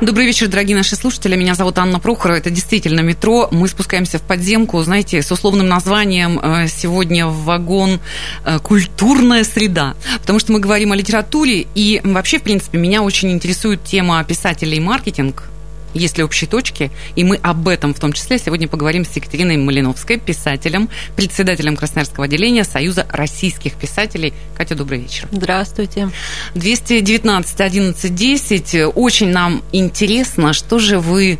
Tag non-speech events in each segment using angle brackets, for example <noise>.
Добрый вечер, дорогие наши слушатели. Меня зовут Анна Прохорова. Это действительно метро. Мы спускаемся в подземку, знаете, с условным названием э, сегодня вагон э, «Культурная среда». Потому что мы говорим о литературе. И вообще, в принципе, меня очень интересует тема писателей и маркетинг есть ли общие точки, и мы об этом в том числе сегодня поговорим с Екатериной Малиновской, писателем, председателем Красноярского отделения Союза российских писателей. Катя, добрый вечер. Здравствуйте. 219 11 10. Очень нам интересно, что же вы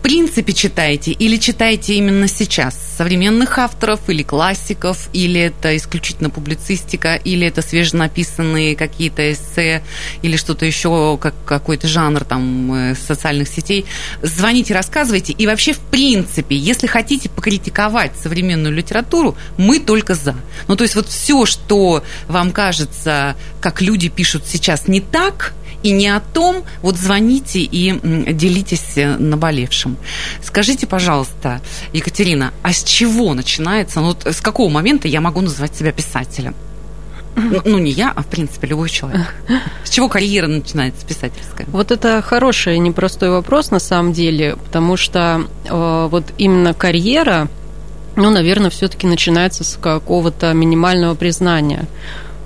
принципе читаете или читаете именно сейчас? Современных авторов или классиков? Или это исключительно публицистика? Или это свеженаписанные какие-то эссе? Или что-то еще, как какой-то жанр там э, социальных сетей? Звоните, рассказывайте. И вообще, в принципе, если хотите покритиковать современную литературу, мы только за. Ну, то есть вот все, что вам кажется, как люди пишут сейчас не так, и не о том, вот звоните и делитесь э, наболевшим. Скажите, пожалуйста, Екатерина, а с чего начинается, ну, вот с какого момента я могу называть себя писателем? Ну, ну, не я, а в принципе любой человек. С чего карьера начинается писательская? Вот это хороший, непростой вопрос на самом деле, потому что э, вот именно карьера, ну, наверное, все-таки начинается с какого-то минимального признания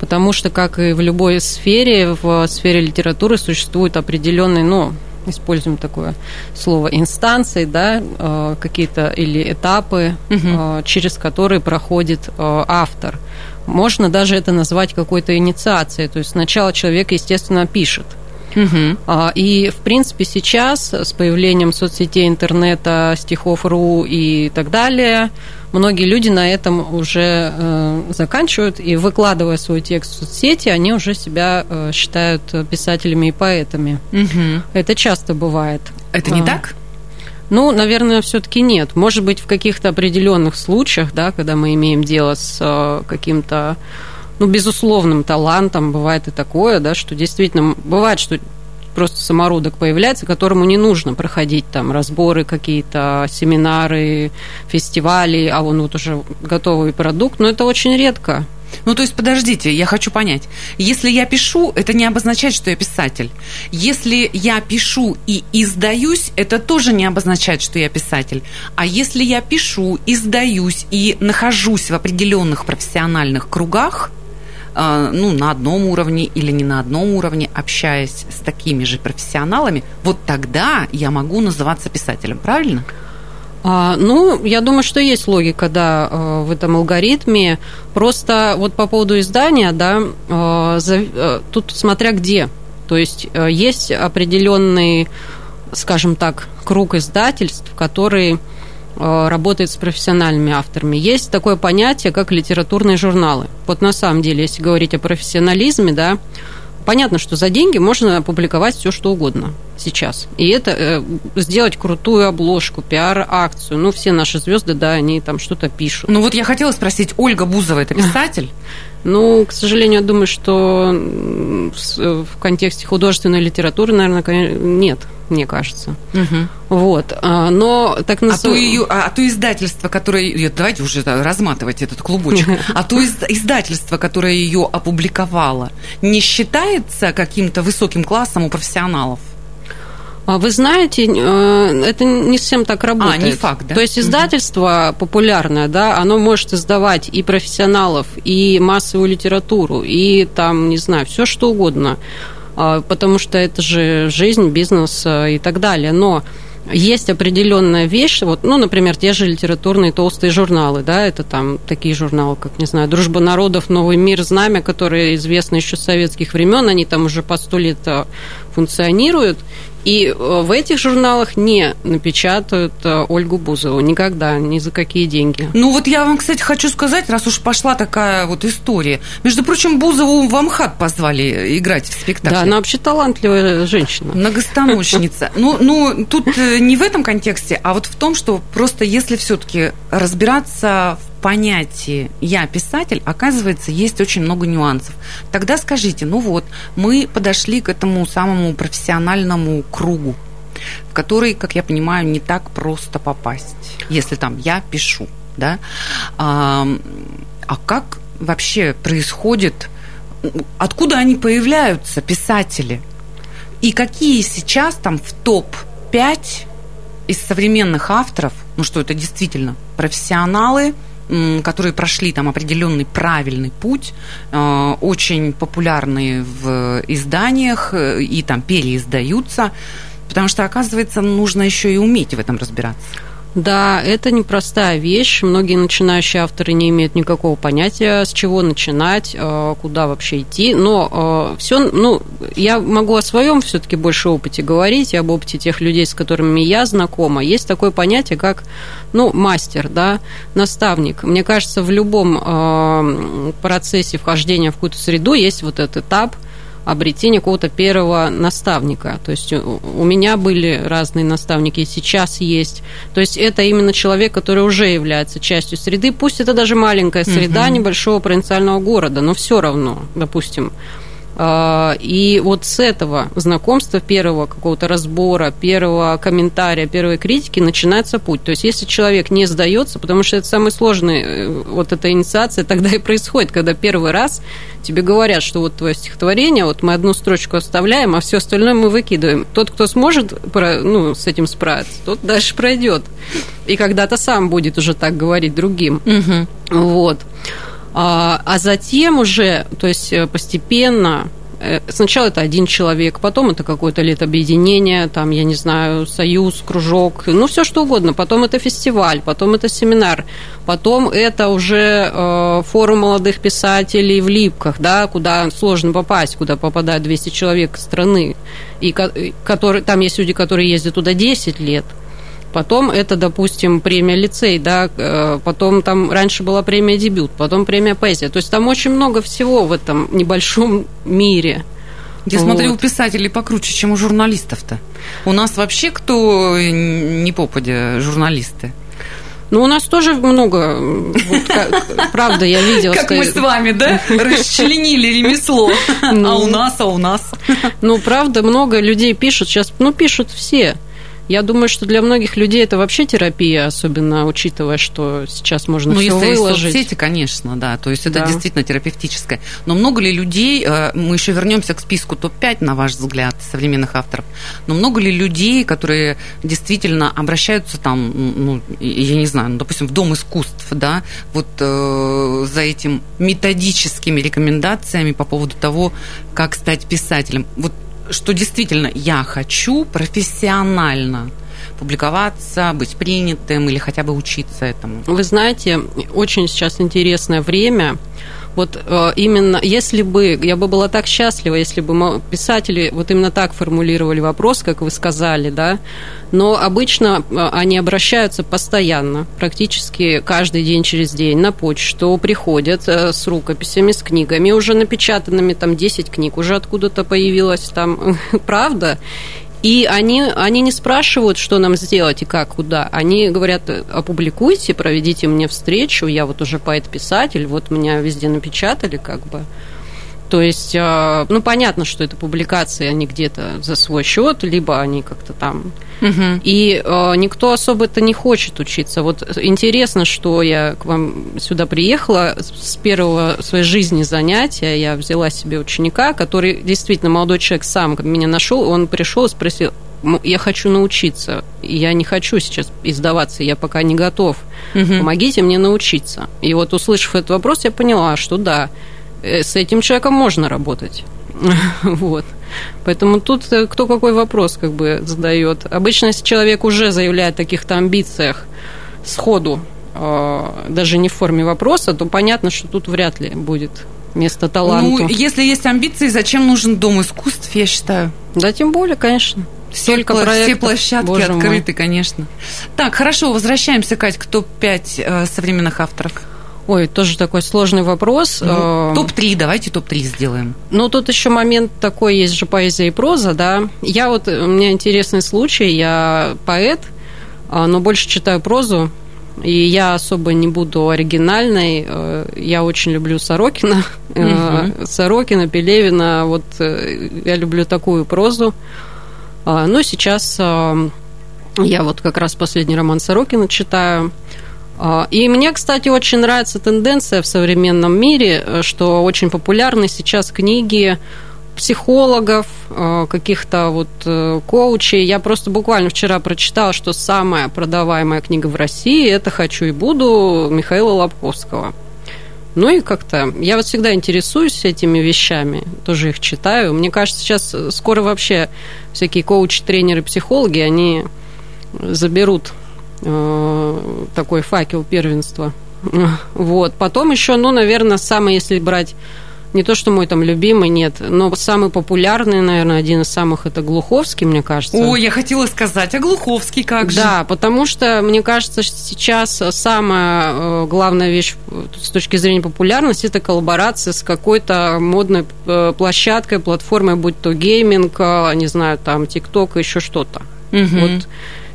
потому что, как и в любой сфере, в сфере литературы существуют определенные, ну, используем такое слово инстанции, да, э, какие-то или этапы, угу. через которые проходит э, автор. Можно даже это назвать какой-то инициацией. То есть сначала человек, естественно, пишет. Угу. И, в принципе, сейчас с появлением соцсетей, интернета, стихов РУ и так далее, многие люди на этом уже э, заканчивают, и выкладывая свой текст в соцсети, они уже себя э, считают писателями и поэтами. Угу. Это часто бывает. Это не а. так? Ну, наверное, все-таки нет. Может быть, в каких-то определенных случаях, да, когда мы имеем дело с э, каким-то ну, безусловным талантом, бывает и такое, да, что действительно бывает, что просто самородок появляется, которому не нужно проходить там разборы какие-то, семинары, фестивали, а он вот уже готовый продукт, но это очень редко. Ну, то есть, подождите, я хочу понять. Если я пишу, это не обозначает, что я писатель. Если я пишу и издаюсь, это тоже не обозначает, что я писатель. А если я пишу, издаюсь и нахожусь в определенных профессиональных кругах, ну, на одном уровне или не на одном уровне, общаясь с такими же профессионалами, вот тогда я могу называться писателем, правильно? А, ну, я думаю, что есть логика, да, э, в этом алгоритме. Просто вот по поводу издания, да, тут смотря где. То есть есть определенный, скажем так, круг издательств, которые работает с профессиональными авторами. Есть такое понятие, как литературные журналы. Вот на самом деле, если говорить о профессионализме, да, понятно, что за деньги можно опубликовать все, что угодно сейчас. И это э, сделать крутую обложку, пиар-акцию. Ну, все наши звезды, да, они там что-то пишут. Ну, вот я хотела спросить, Ольга Бузова это писатель? <laughs> Ну, к сожалению, я думаю, что в контексте художественной литературы, наверное, нет, мне кажется. Угу. Вот. А, но так назов... а, то ее, а, а то издательство, которое... Давайте уже разматывать этот клубочек. <laughs> А то издательство, которое ее опубликовало, не считается каким-то высоким классом у профессионалов? А вы знаете, э, это не совсем так работает. А, не факт, да? То есть издательство угу. популярное, да, оно может издавать и профессионалов, и массовую литературу, и там, не знаю, все что угодно, а, потому что это же жизнь, бизнес э, и так далее. Но есть определенная вещь, вот, ну, например, те же литературные толстые журналы, да, это там такие журналы, как, не знаю, «Дружба народов», «Новый мир», «Знамя», которые известны еще с советских времен, они там уже по сто лет э, функционируют. И э, в этих журналах не напечатают э, Ольгу Бузову никогда, ни за какие деньги. Ну вот я вам, кстати, хочу сказать, раз уж пошла такая вот история. Между прочим, Бузову в Амхат позвали играть в спектакле. Да, она вообще талантливая женщина. Многостаночница. <laughs> Ну, ну, тут э, не в этом контексте, а вот в том, что просто если все-таки разбираться в понятии «я писатель», оказывается, есть очень много нюансов. Тогда скажите, ну вот, мы подошли к этому самому профессиональному кругу, в который, как я понимаю, не так просто попасть, если там «я пишу», да? А, а как вообще происходит, откуда они появляются, писатели? И какие сейчас там в топ-5 из современных авторов, ну что это действительно профессионалы, которые прошли там определенный правильный путь, э, очень популярные в изданиях э, и там переиздаются, потому что, оказывается, нужно еще и уметь в этом разбираться. Да, это непростая вещь. Многие начинающие авторы не имеют никакого понятия, с чего начинать, э, куда вообще идти. Но э, все, ну, я могу о своем все-таки больше опыте говорить, об опыте тех людей, с которыми я знакома. Есть такое понятие, как, ну, мастер, да, наставник. Мне кажется, в любом э, процессе вхождения в какую-то среду есть вот этот этап – обретение какого-то первого наставника. То есть у меня были разные наставники, и сейчас есть. То есть это именно человек, который уже является частью среды, пусть это даже маленькая среда угу. небольшого провинциального города, но все равно, допустим, и вот с этого знакомства, первого какого-то разбора, первого комментария, первой критики начинается путь. То есть если человек не сдается, потому что это самый сложный, э, вот эта инициация <laughs> тогда и происходит, когда первый раз тебе говорят, что вот твое стихотворение, вот мы одну строчку оставляем, а все остальное мы выкидываем. Тот, кто сможет ну, с этим справиться, тот дальше пройдет. И когда-то сам будет уже так говорить другим. Угу. Вот. А, а затем уже, то есть э, постепенно э, Сначала это один человек, потом это какое-то летобъединение, там, я не знаю, союз, кружок, ну, все что угодно. Потом это фестиваль, потом это семинар, потом это уже э, форум молодых писателей в Липках, да, куда сложно попасть, куда попадают 200 человек страны, и который, там есть люди, которые ездят туда 10 лет – Потом это, допустим, премия лицей, да, э, потом там раньше была премия дебют, потом премия поэзия. То есть там очень много всего в этом небольшом мире. Я вот. смотрю, у писателей покруче, чем у журналистов-то. У нас вообще кто не попадя журналисты? Ну, у нас тоже много, вот, как, <laughs> правда, я видела. Как мы с вами, да, <laughs> расчленили ремесло. Ну, а у нас, а у нас. Ну, правда, много людей пишут сейчас, ну, пишут все. Я думаю, что для многих людей это вообще терапия, особенно учитывая, что сейчас можно ну, все если выложить. соцсети, конечно, да, то есть это да. действительно терапевтическое. Но много ли людей, э, мы еще вернемся к списку топ-5, на ваш взгляд, современных авторов, но много ли людей, которые действительно обращаются там, ну, я не знаю, ну, допустим, в Дом искусств, да, вот э, за этим методическими рекомендациями по поводу того, как стать писателем. Вот что действительно я хочу профессионально публиковаться, быть принятым или хотя бы учиться этому? Вы знаете, очень сейчас интересное время. Вот э, именно, если бы, я бы была так счастлива, если бы писатели вот именно так формулировали вопрос, как вы сказали, да, но обычно э, они обращаются постоянно, практически каждый день через день на почту, приходят э, с рукописями, с книгами, уже напечатанными, там 10 книг, уже откуда-то появилась там. <laughs> Правда, и они, они не спрашивают, что нам сделать и как, куда. Они говорят, опубликуйте, проведите мне встречу, я вот уже поэт-писатель, вот меня везде напечатали, как бы. То есть, а, ну, понятно, что это публикации, они где-то за свой счет, либо они как-то там. Угу. И э, никто особо-то не хочет учиться. Вот интересно, что я к вам сюда приехала с первого своей жизни занятия. Я взяла себе ученика, который действительно молодой человек сам меня нашел. Он пришел и спросил, я хочу научиться, я не хочу сейчас издаваться, я пока не готов. Угу. Помогите мне научиться. И вот услышав этот вопрос, я поняла, что да, Э, с этим человеком можно работать. <laughs> Вот. Поэтому тут э, кто какой вопрос как бы задает. Обычно, если человек уже заявляет о таких-то амбициях сходу, э, даже не в форме вопроса, то понятно, что тут вряд ли будет место таланту. Ну, если есть амбиции, зачем нужен дом искусств, я считаю? Да, тем более, конечно. Все, Столько пла- все проектов, площадки боже мой. открыты, конечно. Так, хорошо, возвращаемся, Кать, к топ-5 э, современных авторов. Ой, тоже такой сложный вопрос. Ну, Э, топ-3, давайте топ-3 сделаем. Ну, тут еще момент такой, есть же поэзия и проза, да. Я вот, у меня интересный случай, я поэт, а, но больше читаю прозу, и я особо не буду оригинальной. Э, Я очень люблю Сорокина, э, Сорокина, Пелевина, вот э, я люблю такую прозу. А, Ну, сейчас э, я вот как раз последний роман Сорокина читаю. А, И мне, кстати, очень нравится тенденция в современном мире, э, что очень популярны сейчас книги психологов, э, каких-то вот э, коучей. Я просто буквально вчера прочитала, что самая продаваемая книга в России – это «Хочу и буду» Михаила Лобковского. Ну и как-то я вот всегда интересуюсь этими вещами, тоже их читаю. Мне кажется, сейчас скоро вообще всякие коучи, тренеры, психологи, они заберут такой факел первенства. <laughs> Вот. Потом еще, ну, наверное, самый, если брать не то, что мой там любимый, нет, но самый популярный, наверное, один из самых это Глуховский, мне кажется. Ой, я хотела сказать, а Глуховский как же? Да, потому что, мне кажется, сейчас самая э, главная вещь с точки зрения популярности – это коллаборация с какой-то модной э, площадкой, платформой, будь то гейминг, э, не знаю, там, ТикТок, еще что-то. Мгм. Вот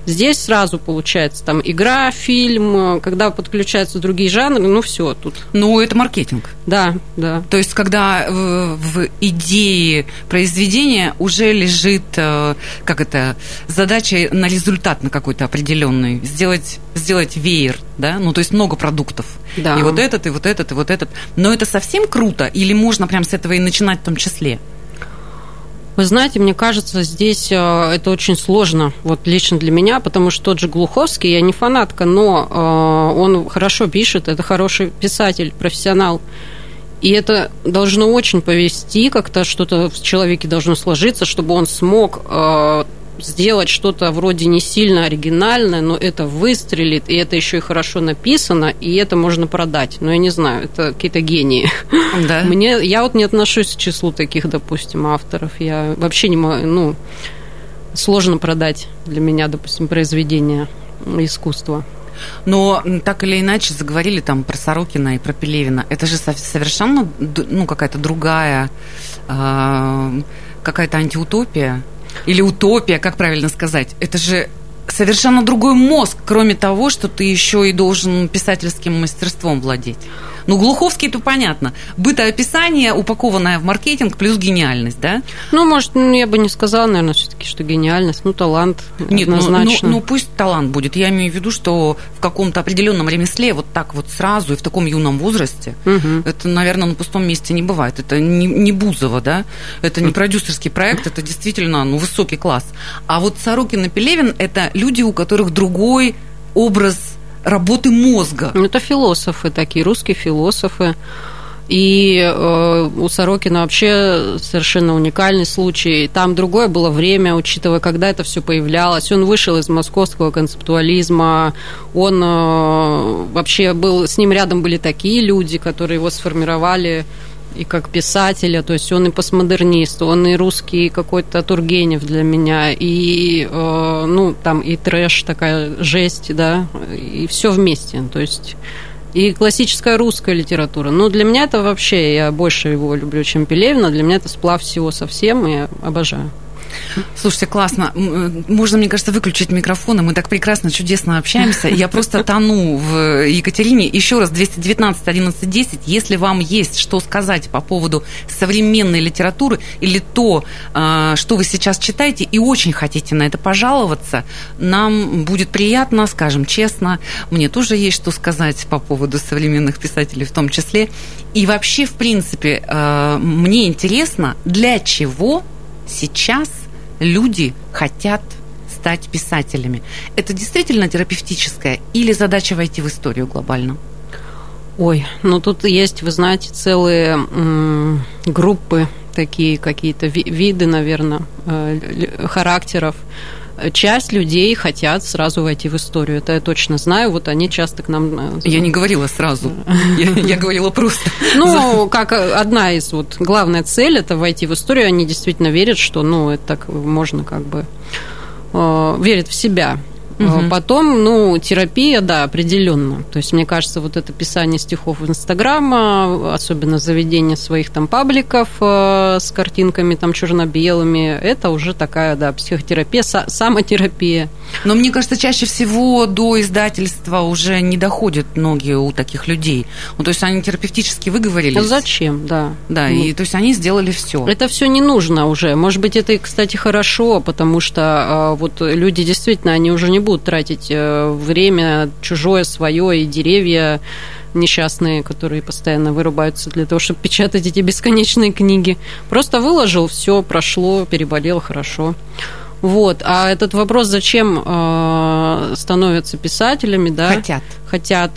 здесь сразу получается там игра, фильм, э, когда подключаются другие жанры, ну все тут. Ну, это маркетинг. Да, да. То есть, когда в, в идее произведения уже лежит, э, как это, задача на результат на какой-то определенный, сделать, сделать веер, да, ну, то есть много продуктов. Да. И вот этот, и вот этот, и вот этот. Но это совсем круто, или можно прям с этого и начинать в том числе? Вы знаете, мне кажется, здесь э, это очень сложно, вот лично для меня, потому что тот же Глуховский, я не фанатка, но э, он хорошо пишет, это хороший писатель, профессионал. И это должно очень повести, как-то что-то в человеке должно сложиться, чтобы он смог э, сделать что-то вроде не сильно оригинальное, но это выстрелит, и это еще и хорошо написано, и это можно продать. Но я не знаю, это какие-то гении. Да. <laughs> Мне, я вот не отношусь к числу таких, допустим, авторов. Я вообще не могу, ну, сложно продать для меня, допустим, произведение искусства. Но так или иначе заговорили там про Сорокина и про Пелевина. Это же со- совершенно ну, какая-то другая, а, какая-то антиутопия. Или утопия, как правильно сказать. Это же совершенно другой мозг, кроме того, что ты еще и должен писательским мастерством владеть. Ну, Глуховский, это понятно. Бытоописание, упакованное в маркетинг, плюс гениальность, да? Ну, может, ну, я бы не сказала, наверное, все-таки, что гениальность, ну, талант Нет, ну, ну, однозначно. ну пусть талант будет. Я имею в виду, что в каком-то определенном ремесле вот так вот сразу и в таком юном возрасте, Мгм. это, наверное, на пустом месте не бывает. Это не, не Бузова, да? Это не продюсерский проект, это действительно ну, высокий класс. А вот Сорокин и Пелевин – это люди, у которых другой образ работы мозга. Ну, Это философы такие, русские философы. И э, у Сорокина вообще совершенно уникальный случай. Там другое было время, учитывая, когда это все появлялось. Он вышел из московского концептуализма. Он э, вообще был, с ним рядом были такие люди, которые его сформировали и как писателя, то есть он и постмодернист, он и русский какой-то Тургенев для меня, и, э, ну, там и трэш, такая жесть, да, и все вместе, то есть и классическая русская литература. Но для меня это вообще, я больше его люблю, чем Пелевина, для меня это сплав всего совсем, и обожаю. Слушайте, классно. М, Можно, мне кажется, выключить микрофон, и мы так прекрасно, чудесно общаемся. Я просто тону в Екатерине. Еще раз, 219 11 10, если вам есть что сказать по поводу современной литературы или то, а, что вы сейчас читаете, и очень хотите на это пожаловаться, нам будет приятно, скажем честно. Мне тоже есть что сказать по поводу современных писателей в том числе. И вообще, в принципе, а, мне интересно, для чего сейчас люди хотят стать писателями. Это действительно терапевтическая или задача войти в историю глобально? Ой, ну тут есть, вы знаете, целые м, группы, такие какие-то ви- виды, наверное, э, характеров. Часть людей хотят сразу войти в историю. Это я точно знаю. Вот они часто к нам... Э, я не говорила сразу. <laughs> Я говорила просто. Ну, как одна из вот главная цель это войти в историю. Они действительно верят, что ну это так можно как бы э, верят в себя. Угу. Потом, ну, терапия, да, определенно. То есть, мне кажется, вот это писание стихов в Инстаграма, особенно заведение своих там пабликов э, с картинками там черно-белыми, это уже такая, да, психотерапия, самотерапия. Но мне кажется, чаще всего до издательства уже не доходят ноги у таких людей. Ну, то есть, они терапевтически выговорились. Ну, зачем, да. Да, ну, и то есть, они сделали все. Это все не нужно уже. Может быть, это, кстати, хорошо, потому что вот люди действительно, они уже не будут будут тратить э, время чужое, свое и деревья несчастные, которые постоянно вырубаются для того, чтобы печатать эти бесконечные книги. Просто выложил, все прошло, переболел хорошо. Вот. А этот вопрос, зачем э, становятся писателями, да? Хотят. Хотят.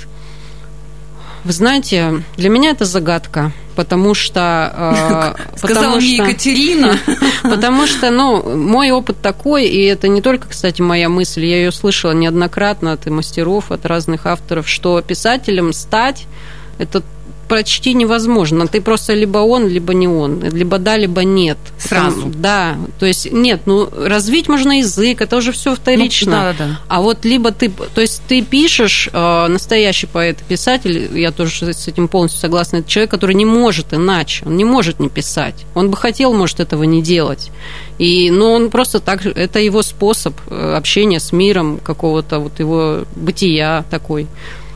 Вы знаете, для меня это загадка, потому что... Э, <laughs> Сказала мне Екатерина. <laughs> Потому что, ну, мой опыт такой, и это не только, кстати, моя мысль, я ее слышала неоднократно от мастеров, от разных авторов, что писателем стать это почти невозможно. Ты просто либо он, либо не он, либо да, либо нет. Сразу. Там, да, то есть нет, ну развить можно язык, это уже все вторично. Ну, да, да. А вот либо ты, то есть ты пишешь э, настоящий поэт, писатель, я тоже с этим полностью согласна, это человек, который не может иначе, он не может не писать, он бы хотел, может, этого не делать. И, но он просто так, это его способ э, общения с миром, какого-то вот его бытия такой.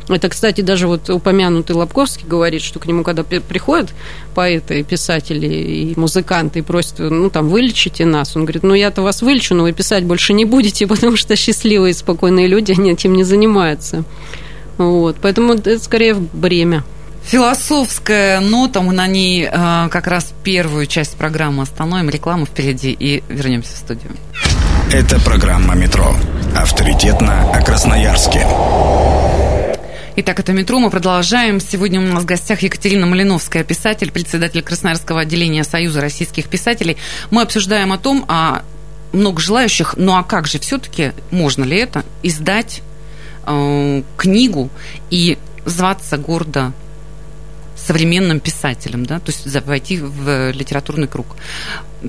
Это, кстати, даже вот упомянутый Лобковский говорит, что к нему, когда приходят поэты, писатели и музыканты и просят, ну, там, вылечите нас, он говорит, ну, я-то вас вылечу, но вы писать больше не будете, <laughs> потому что счастливые и спокойные люди, они этим не занимаются. Вот, поэтому это скорее бремя. Философская нота, мы на ней э, как раз первую часть программы остановим, рекламу впереди и вернемся в студию. Это программа «Метро». Авторитетно о Красноярске. Итак, это «Метро». Мы продолжаем. Сегодня у нас в гостях Екатерина Малиновская, писатель, председатель Красноярского отделения Союза российских писателей. Мы обсуждаем о том, а много желающих, ну а как же все-таки, можно ли это, издать э, книгу и зваться гордо современным писателем, да, то есть войти в литературный круг.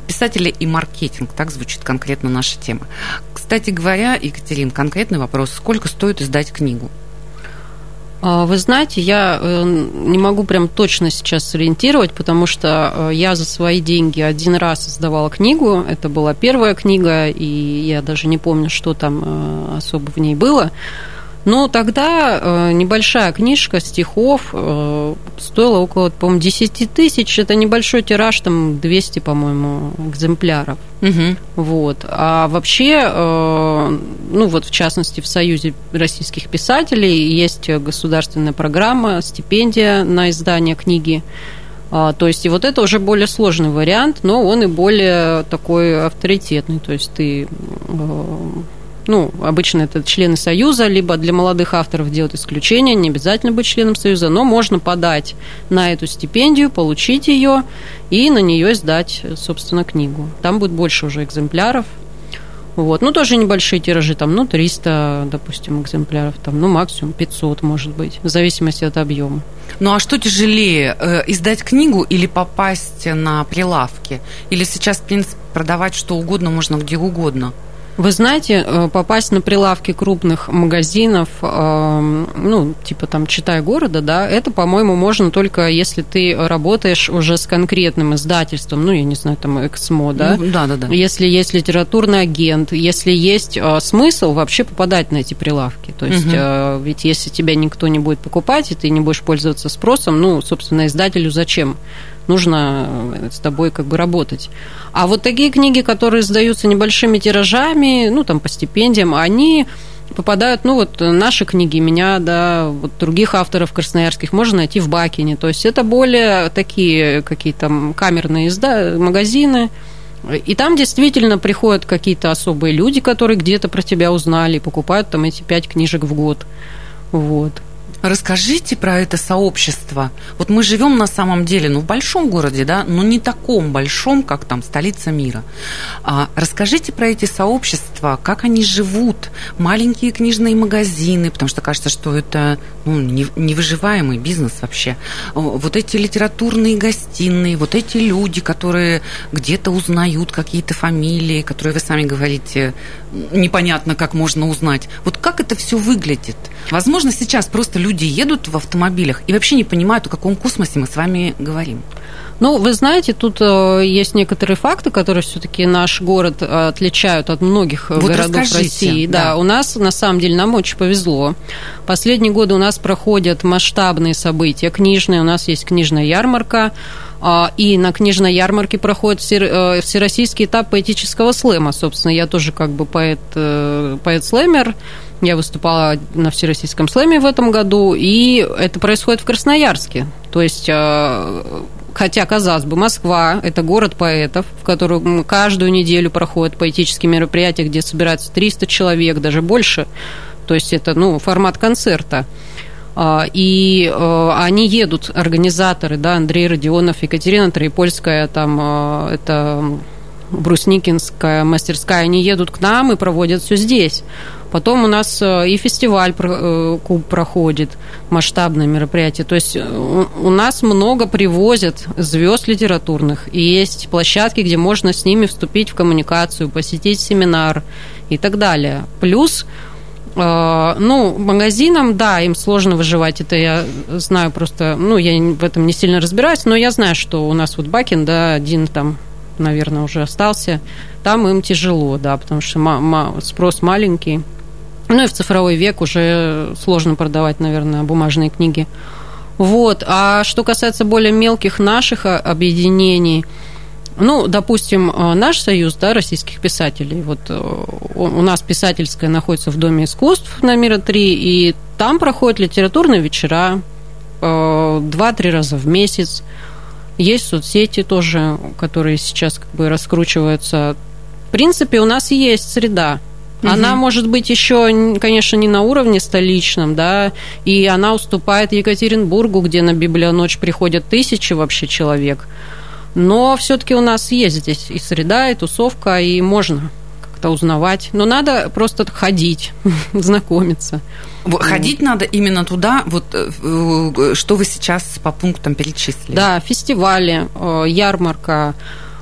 Писатели и маркетинг, так звучит конкретно наша тема. Кстати говоря, Екатерин, конкретный вопрос, сколько стоит издать книгу? А, вы знаете, я э, не могу прям точно сейчас сориентировать, потому что э, я за свои деньги один раз издавала книгу. Это была первая книга, и я даже не помню, что там э, особо в ней было. Но тогда э, небольшая книжка стихов э, стоила около, по-моему, 10 тысяч. Это небольшой тираж, там 200, по-моему, экземпляров. Угу. Вот. А вообще, э, ну вот в частности в Союзе российских писателей есть государственная программа, стипендия на издание книги. А, то есть и вот это уже более сложный вариант, но он и более такой авторитетный. То есть ты ну, обычно это члены Союза, либо для молодых авторов делают исключение, не обязательно быть членом Союза, но можно подать на эту стипендию, получить ее и на нее сдать, собственно, книгу. Там будет больше уже экземпляров. Вот. Ну, тоже небольшие тиражи, там, ну, 300, допустим, экземпляров, там, ну, максимум 500, может быть, в зависимости от объема. Ну, а что тяжелее, э, издать книгу или попасть на прилавки? Или сейчас, в принципе, продавать что угодно можно где угодно? Вы знаете, э, попасть на прилавки крупных магазинов, эм, ну, типа там «Читай города», да, это, по-моему, можно только если ты работаешь уже с конкретным издательством, ну, я не знаю, там «Эксмо», да? Ну, да, да, да. Если есть литературный агент, если есть э, смысл вообще попадать на эти прилавки. То есть, угу. ведь если тебя никто не будет покупать, и ты не будешь пользоваться спросом, ну, собственно, издателю зачем? Нужно э, с тобой как бы работать. А вот такие книги, которые сдаются небольшими тиражами, ну, там, по стипендиям, они попадают, ну, вот наши книги, меня, да, вот других авторов красноярских можно найти в Бакине. То есть это более такие какие-то камерные изда... магазины, и там действительно приходят какие-то особые люди, которые где-то про тебя узнали, покупают там эти пять книжек в год. Вот. Расскажите про это сообщество. Вот мы живем на самом деле, ну, в большом городе, да, но не таком большом, как там столица мира. А, расскажите про эти сообщества, как они живут, маленькие книжные магазины, потому что кажется, что это ну, невыживаемый бизнес вообще. Вот эти литературные гостиные, вот эти люди, которые где-то узнают какие-то фамилии, которые вы сами говорите, непонятно, как можно узнать. Вот как это все выглядит? Возможно, сейчас просто люди едут в автомобилях и вообще не понимают, о каком космосе мы с вами говорим. Ну, вы знаете, тут э, есть некоторые факты, которые все-таки наш город э, отличают от многих вот городов России. Да. да, у нас на самом деле нам очень повезло. Последние годы у нас проходят масштабные события книжные. У нас есть книжная ярмарка. А, и на книжной ярмарке проходит э, всероссийский этап поэтического слэма. Собственно, я тоже как бы поэт, поэт-слэмер. Я выступала на Всероссийском слэме в этом году, и это происходит в Красноярске. То есть Хотя, казалось бы, Москва – это город поэтов, в котором каждую неделю проходят поэтические мероприятия, где собирается 300 человек, даже больше. То есть это ну, формат концерта. А, и э, они едут, организаторы, да, Андрей Родионов, Екатерина Троепольская, там, э, это Брусникинская мастерская, они едут к нам и проводят все здесь. Потом у нас э, и фестиваль э, куб проходит, масштабное мероприятие. То есть э, у нас много привозят звезд литературных. И есть площадки, где можно с ними вступить в коммуникацию, посетить семинар и так далее. Плюс ну, магазинам, да, им сложно выживать, это я знаю просто, ну, я в этом не сильно разбираюсь, но я знаю, что у нас вот Бакин, да, один там, наверное, уже остался, там им тяжело, да, потому что спрос маленький. Ну и в цифровой век уже сложно продавать, наверное, бумажные книги. Вот. А что касается более мелких наших объединений, ну, допустим, э, наш союз, да, российских писателей, вот э, у нас писательская находится в Доме искусств на Мира 3, и там проходят литературные вечера э, два-три раза в месяц. Есть соцсети тоже, которые сейчас как бы раскручиваются. В принципе, у нас есть среда Угу. Она может быть еще, конечно, не на уровне столичном, да, и она уступает Екатеринбургу, где на Библионочь приходят тысячи вообще человек. Но все-таки у нас есть здесь и среда, и тусовка, и можно как-то узнавать. Но надо просто ходить, <laughs> знакомиться. Ходить надо именно туда, вот э, э, что вы сейчас по пунктам перечислили. Да, фестивали, э, ярмарка,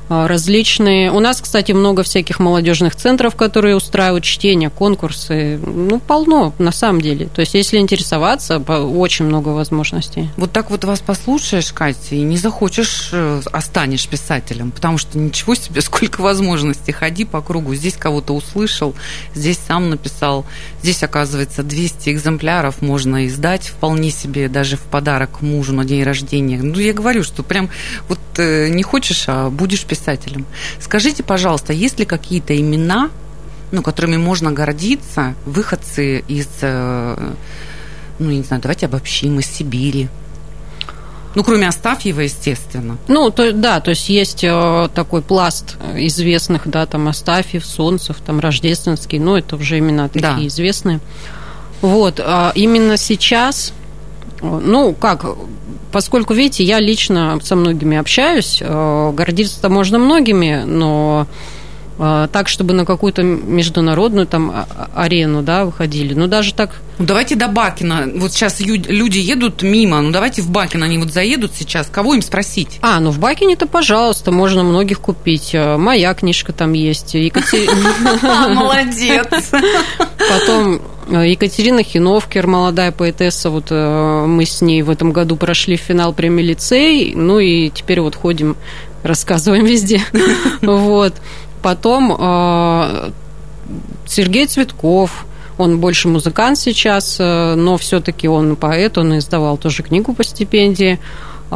различные. У нас, кстати, много всяких молодежных центров, которые устраивают чтения, конкурсы. Ну, полно, на самом деле. То есть, если интересоваться, очень много возможностей. Вот так вот вас послушаешь, Катя, и не захочешь, э, останешь писателем, потому что ничего себе, <laughs> сколько возможностей. Ходи по кругу. Здесь кого-то услышал, здесь сам написал. Здесь, оказывается, 200 экземпляров можно издать вполне себе, даже в подарок мужу на день рождения. Ну, я говорю, что прям вот э, не хочешь, а будешь писать писателем. Скажите, пожалуйста, есть ли какие-то имена, ну, которыми можно гордиться, выходцы из, э, ну, не знаю, давайте обобщим, из Сибири, ну, кроме Астафьева, естественно. Ну, то, да, то есть есть э, такой пласт известных, да, там Астафьев, Солнцев, там Рождественский, ну, это уже имена такие да. известные. Вот, а именно сейчас, ну, как, поскольку, видите, я лично со многими общаюсь, э, гордиться-то можно многими, но э, так, чтобы на какую-то международную там а, а, арену, да, выходили. Ну, даже так... Ну, давайте до Бакина. Вот сейчас люди едут мимо, ну, давайте в Бакин они вот заедут сейчас. Кого им спросить? А, ну, в Бакине-то, пожалуйста, можно многих купить. Э, моя книжка там есть. <laughs> Молодец. Потом Екатерина Хиновкер, молодая поэтесса, вот э, мы с ней в этом году прошли финал премии лицей, ну и теперь вот ходим, <laughs> рассказываем везде. <laughs> Вот. Потом э, Сергей Цветков, он больше музыкант сейчас, но все-таки он поэт, он издавал тоже книгу по стипендии.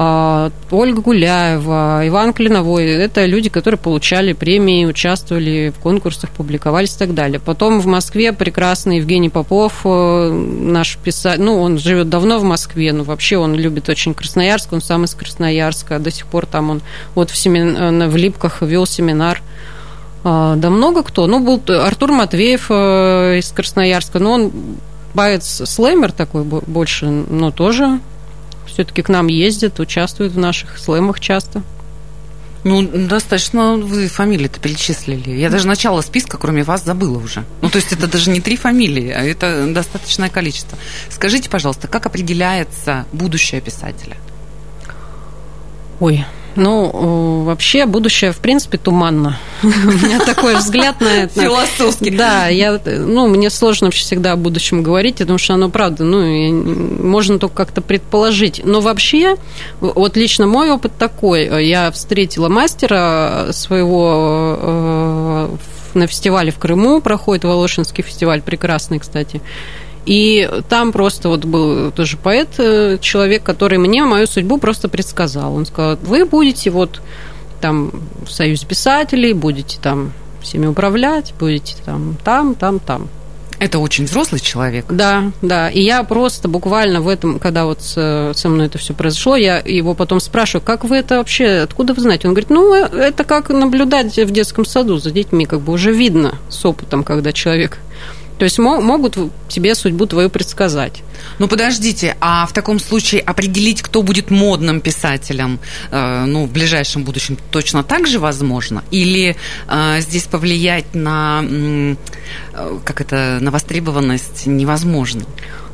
А, Ольга Гуляева, Иван Клиновой. Это люди, которые получали премии, участвовали в конкурсах, публиковались и так далее. Потом в Москве прекрасный Евгений Попов, э, наш писатель, ну, он живет давно в Москве, но вообще он любит очень Красноярск, он сам из Красноярска, до сих пор там он вот в, семин... в Липках вел семинар. А, да много кто. Ну, был Артур Матвеев э, из Красноярска, но он Поэт слэмер такой больше, но тоже все-таки к нам ездит, участвует в наших слэмах часто. Ну, достаточно вы фамилии-то перечислили. Я даже начало списка, кроме вас, забыла уже. Ну, то есть это даже не три фамилии, а это достаточное количество. Скажите, пожалуйста, как определяется будущее писателя? Ой, ну, вообще, будущее, в принципе, туманно. <laughs> У меня такой взгляд на это. Философский. Да, я, ну, мне сложно вообще всегда о будущем говорить, потому что оно, правда, ну, можно только как-то предположить. Но вообще, вот лично мой опыт такой. Я встретила мастера своего э, на фестивале в Крыму, проходит Волошинский фестиваль, прекрасный, кстати. И там просто вот был тоже поэт, э, человек, который мне мою судьбу просто предсказал. Он сказал, вы будете вот там в Союзе писателей, будете там всеми управлять, будете там, там, там, там. Это очень взрослый человек. Да, да. И я просто буквально в этом, когда вот со мной это все произошло, я его потом спрашиваю, как вы это вообще, откуда вы знаете? Он говорит, ну, э, это как наблюдать в детском саду за детьми, как бы уже видно с опытом, когда человек то есть могут тебе судьбу твою предсказать. Ну подождите, а в таком случае определить, кто будет модным писателем, э, ну в ближайшем будущем точно так же возможно? Или э, здесь повлиять на, э, как это, на востребованность невозможно?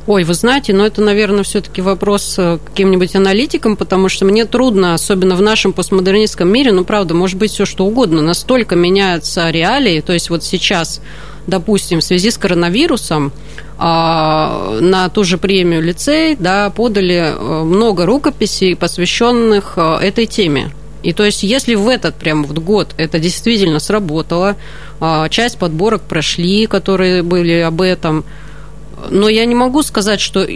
Ой, вы знаете, но это, наверное, все-таки вопрос к каким-нибудь аналитикам, потому что мне трудно, особенно в нашем постмодернистском мире, ну, правда, может быть все что угодно, настолько меняются реалии, то есть вот сейчас допустим, в связи с коронавирусом а, на ту же премию лицей да, подали э, много рукописей, посвященных э, этой теме. И то есть, если в этот прям вот год это действительно сработало, а, часть подборок прошли, которые были об этом, но я не могу сказать, что,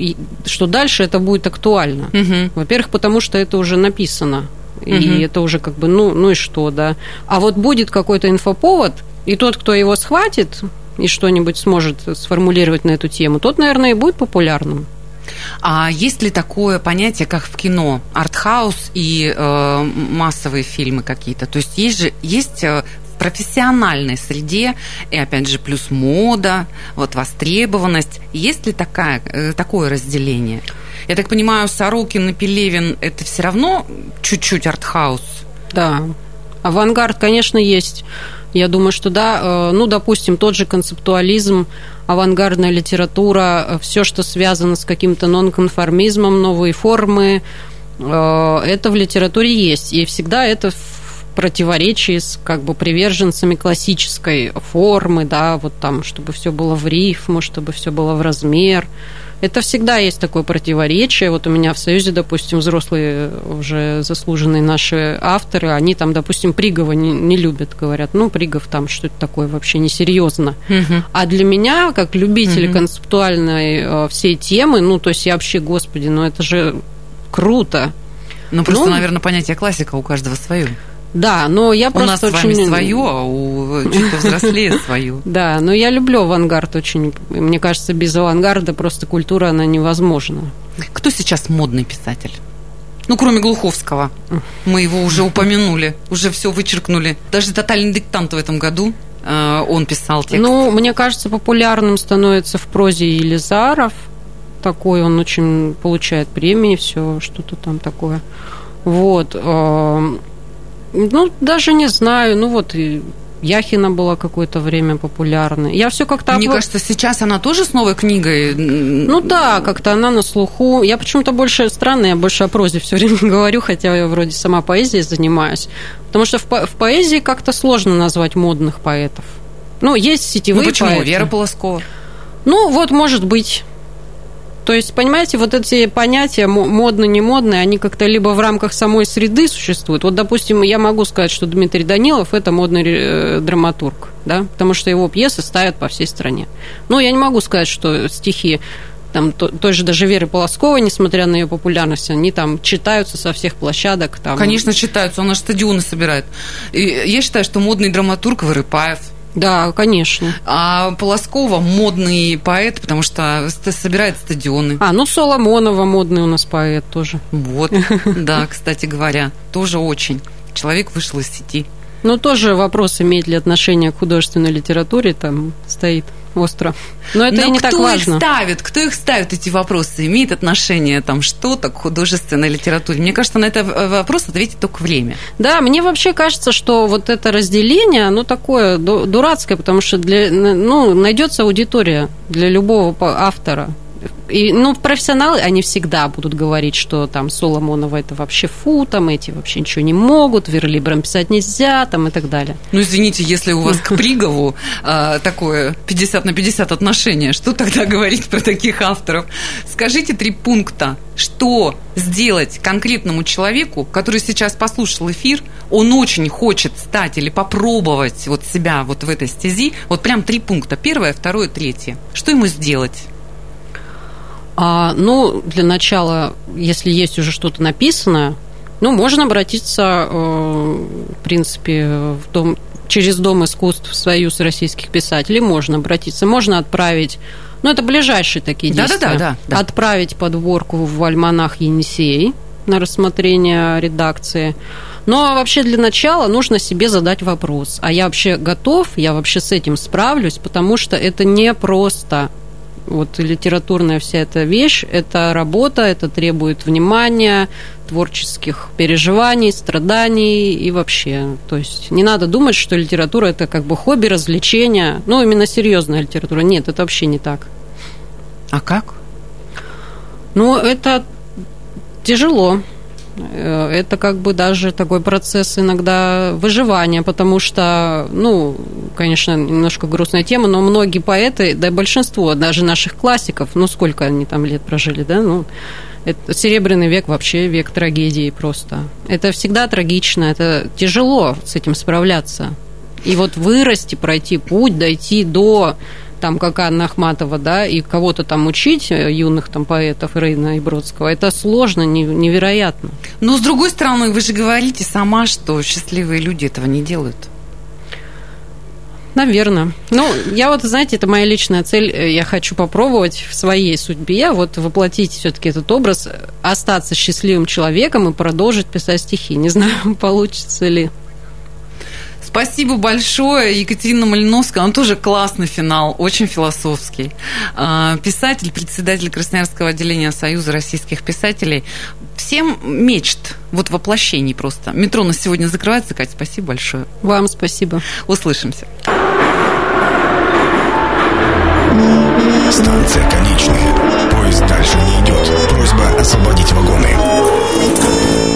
что дальше это будет актуально. Угу. Во-первых, потому что это уже написано. И угу. это уже как бы, ну, ну и что, да. А вот будет какой-то инфоповод, и тот, кто его схватит и что-нибудь сможет сформулировать на эту тему, тот, наверное, и будет популярным. А есть ли такое понятие, как в кино, артхаус и э, массовые фильмы какие-то? То есть есть же есть э, в профессиональной среде и опять же плюс мода, вот востребованность. Есть ли такая, э, такое разделение? Я так понимаю, Сорокин и Пелевин это все равно чуть-чуть артхаус. Да, авангард, конечно, есть. Я думаю, что да, э, ну, допустим, тот же концептуализм, авангардная литература, э, все, что связано с каким-то нонконформизмом, новые формы, э, это в литературе есть. И всегда это в противоречии с как бы приверженцами классической формы, да, вот там, чтобы все было в рифму, чтобы все было в размер. Это всегда есть такое противоречие. Вот у меня в Союзе, допустим, взрослые уже заслуженные наши авторы, они там, допустим, Пригова не, не любят, говорят, ну, Пригов там, что это такое вообще несерьезно. Угу. А для меня, как любитель угу. концептуальной э, всей темы, ну, то есть я вообще, господи, ну, это же круто. Ну, просто, ну, наверное, понятие классика у каждого свое. Да, но я просто У нас очень... с вами свое, а у чуть повзрослее <laughs> свое. Да, но я люблю авангард очень. Мне кажется, без авангарда просто культура, она невозможна. Кто сейчас модный писатель? Ну, кроме Глуховского. Мы его уже упомянули, уже все вычеркнули. Даже «Тотальный диктант» в этом году э, он писал текст. Ну, мне кажется, популярным становится в прозе Елизаров. Такой он очень получает премии, все что-то там такое. Вот. Ну, даже не знаю. Ну, вот Яхина была какое-то время популярной. Я все как-то... Мне кажется, сейчас она тоже с новой книгой. Ну да, как-то она на слуху. Я почему-то больше странно, я больше о прозе все время <laughs> говорю, хотя я вроде сама поэзией занимаюсь. Потому что в, по- в поэзии как-то сложно назвать модных поэтов. Ну, есть сетевые ну, почему? поэты. Вера Полоскова. Ну, вот, может быть. То есть, понимаете, вот эти понятия модно-не модные, они как-то либо в рамках самой среды существуют. Вот, допустим, я могу сказать, что Дмитрий Данилов – это модный э, драматург, да, потому что его пьесы ставят по всей стране. Но я не могу сказать, что стихи там той же даже Веры Полосковой, несмотря на ее популярность, они там читаются со всех площадок. Там. Конечно, читаются, он аж стадионы собирает. И я считаю, что модный драматург Вырыпаев – да, конечно. А Полоскова модный поэт, потому что собирает стадионы. А, ну Соломонова модный у нас поэт тоже. Вот, <laughs> да, кстати говоря, тоже очень. Человек вышел из сети. Ну, тоже вопрос, имеет ли отношение к художественной литературе, там стоит. Остро. Но это Но и не кто так важно. их ставит? Кто их ставит, эти вопросы? Имеет отношение там что-то к художественной литературе? Мне кажется, на этот вопрос ответит только время. Да, мне вообще кажется, что вот это разделение, оно такое дурацкое, потому что для, ну, найдется аудитория для любого автора. И, ну, профессионалы, они всегда будут говорить, что там Соломонова это вообще фу, там эти вообще ничего не могут, верлибром писать нельзя, там и так далее. Ну, извините, если у вас к Пригову а, такое 50 на 50 отношение, что тогда говорить про таких авторов? Скажите три пункта, что сделать конкретному человеку, который сейчас послушал эфир, он очень хочет стать или попробовать вот себя вот в этой стези, вот прям три пункта, первое, второе, третье. Что ему сделать? А, ну, для начала, если есть уже что-то написанное, ну, можно обратиться, э, в принципе, в дом, через Дом искусств в Союз российских писателей можно обратиться. Можно отправить, ну, это ближайшие такие действия. Да, да, да. Отправить подборку в альманах Енисей на рассмотрение редакции. Но вообще для начала нужно себе задать вопрос. А я вообще готов, я вообще с этим справлюсь, потому что это не просто вот литературная вся эта вещь, это работа, это требует внимания, творческих переживаний, страданий и вообще. То есть не надо думать, что литература это как бы хобби, развлечение. Ну, именно серьезная литература. Нет, это вообще не так. А как? Ну, это тяжело. Э, это как бы даже такой процесс иногда выживания, потому что, ну, конечно, немножко грустная тема, но многие поэты, да большинство даже наших классиков, ну, сколько они там лет прожили, да, ну, это серебряный век вообще век трагедии просто. Это всегда трагично, это тяжело с этим справляться. И вот вырасти, пройти путь, дойти до там, как Анна Ахматова, да, и кого-то там учить, э, юных там поэтов Рейна и Бродского, это сложно, невероятно. Но, с другой стороны, вы же говорите сама, что счастливые люди этого не делают. Наверное. Ну, я вот, знаете, это моя личная цель. Э, я хочу попробовать в своей судьбе вот воплотить все-таки этот образ, остаться счастливым человеком и продолжить писать стихи. Не знаю, <laughs> получится ли. Спасибо большое, Екатерина Малиновская. Он тоже классный финал, очень философский. А, писатель, председатель Красноярского отделения Союза российских писателей. Всем мечт, вот воплощений просто. Метро на сегодня закрывается, Катя, спасибо большое. Вам спасибо. Услышимся. Станция конечная. Поезд дальше не идет. Просьба освободить вагоны.